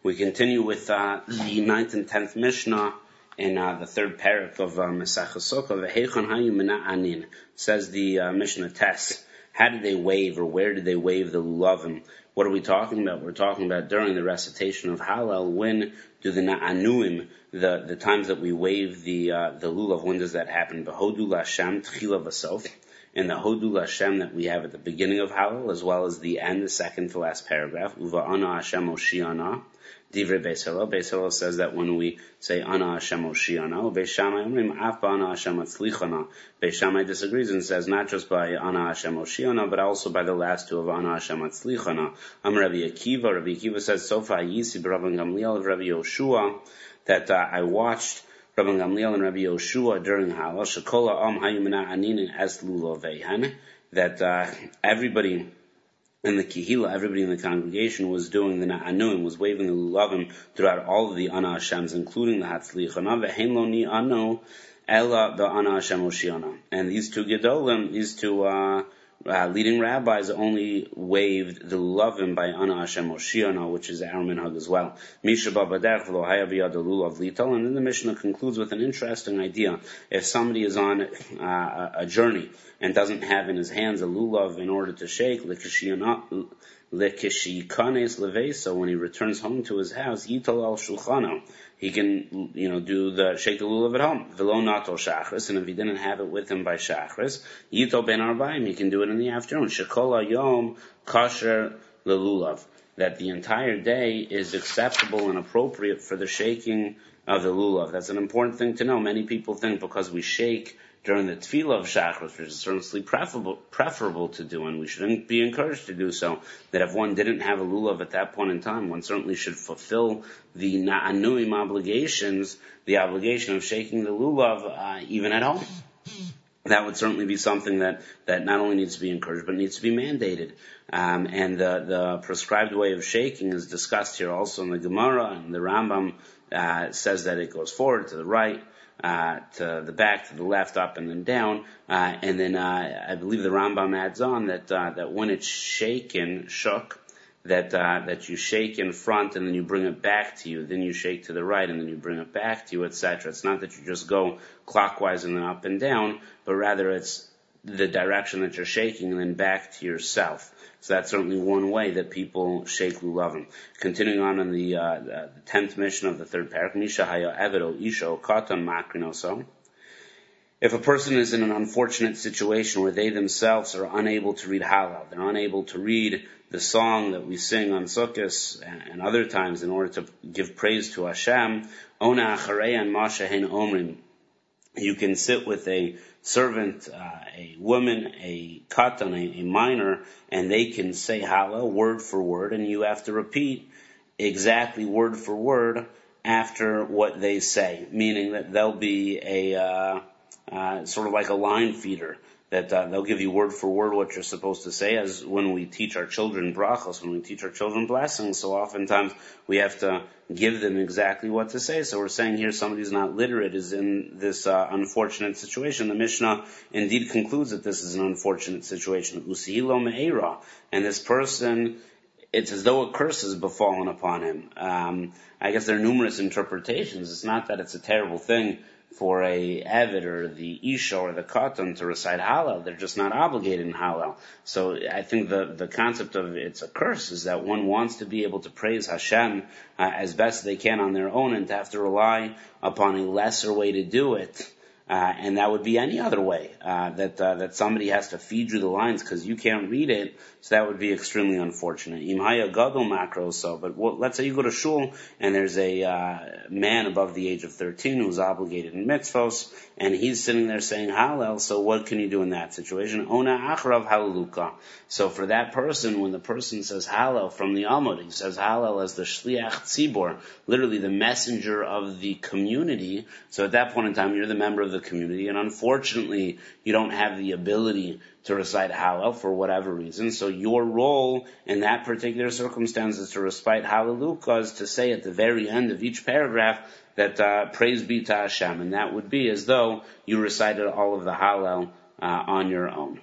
We continue with uh, the ninth and tenth Mishnah in uh, the third parak of uh, Mesach Sukkah. Says the uh, Mishnah Tess. How did they wave, or where did they wave the lulavim? What are we talking about? We're talking about during the recitation of Hallel. When do the na'anuim, the the times that we wave the uh, the lulav, when does that happen? Behodu lasham tchila v'sof and the Hodul Hashem that we have at the beginning of Hallel, as well as the end, the second to last paragraph, Uva Ana Hashem Oshiana, Divrei Beis Hillel. Beis Hillel says that when we say Ana Hashem Oshiana, Beis Shammai Omrim Af Ana Hashem Atzlichana. Beis Shammai disagrees and says not just by Ana Hashem Oshiana, but also by the last two of Ana Hashem Atzlichana. Am Rabbi Akiva, Rabbi Akiva says, Sofa Yisi Rabbi Gamliel Rabbi Yoshua, that uh, I watched Rabbi Gamliel and Rabbi Yoshua during Luloveihan, that uh, everybody in the Kihila, everybody in the congregation was doing the Na'anuim, was waving the Lulavim throughout all of the Ana Hashems, including the Hatzlichana, Ve'hen Lo Ni Anu, Ella Be'ana Hashem Oshiana. And these two Gedolim, these two, uh, uh, leading rabbis only waved the lulavim by Ana Hashem Oshiana, which is our minhag as well. Misha Babaderch lulav litol, and then the Mishnah concludes with an interesting idea. If somebody is on uh, a journey and doesn't have in his hands a lulav in order to shake, lekishikanes leve, so when he returns home to his house, yital al shulchano, he can, you know, do the shake the lulav at home. Velo nato shachris, and if he didn't have it with him by shachris, yito ben arbaim, he can do it in the afternoon. Shekola yom kasher lelulav. That the entire day is acceptable and appropriate for the shaking of the lulav. That's an important thing to know. Many people think because we shake during the tefillah of Shachris, which is certainly preferable, preferable to do, and we shouldn't be encouraged to do so, that if one didn't have a lulav at that point in time, one certainly should fulfill the na'anuim obligations, the obligation of shaking the lulav, uh, even at home. That would certainly be something that, that not only needs to be encouraged, but needs to be mandated. Um, and the, the prescribed way of shaking is discussed here also in the Gemara, and the Rambam uh, says that it goes forward to the right, uh, to the back, to the left, up, and then down. Uh, and then uh, I believe the Rambam adds on that uh, that when it's shaken, shook, that uh, that you shake in front and then you bring it back to you, then you shake to the right and then you bring it back to you, etc. It's not that you just go clockwise and then up and down, but rather it's the direction that you're shaking and then back to yourself. So that's certainly one way that people shake lulavim. Continuing on in the, uh, the tenth Mishnah of the third parak, Misha haya evedo isho katan makrinoso. If a person is in an unfortunate situation where they themselves are unable to read Hallel, they're unable to read the song that we sing on Sukkot and other times in order to give praise to Hashem, Ona achareyan mashahen omrim. You can sit with a servant, uh, a woman, a katan, a, a minor, and they can say Hallel word for word, and you have to repeat exactly word for word after what they say, meaning that they'll be a uh, uh, sort of like a line feeder that uh, they'll give you word for word what you're supposed to say as when we teach our children brachos, when we teach our children blessings. So oftentimes we have to give them exactly what to say. So we're saying here somebody who's not literate is in this uh, unfortunate situation. The Mishnah indeed concludes that this is an unfortunate situation. Usihilo me'era. And this person, it's as though a curse has befallen upon him. Um, I guess there are numerous interpretations. It's not that it's a terrible thing for a Evid or the Isha or the Katan to recite Hallel. They're just not obligated in Hallel. So I think the, the concept of it's a curse is that one wants to be able to praise Hashem uh, as best they can on their own and to have to rely upon a lesser way to do it and that would be any other way uh, that uh, that somebody has to feed you the lines because you can't read it. So that would be extremely unfortunate. Imhaya gadol macro so, but what, let's say you go to shul and there's a uh, man above the age of 13 who's obligated in mitzvos, and he's sitting there saying Hallel. So what can you do in that situation? Ona achrav halaluka. So for that person, when the person says Hallel from the Amud, he says Hallel as the shliach tzibor, literally the messenger of the community. So at that point in time, you're the member of the the community, and unfortunately, you don't have the ability to recite Hallel for whatever reason. So your role in that particular circumstance is to recite Hallelujah, is to say at the very end of each paragraph that uh, praise be to Hashem, and that would be as though you recited all of the Hallel uh, on your own.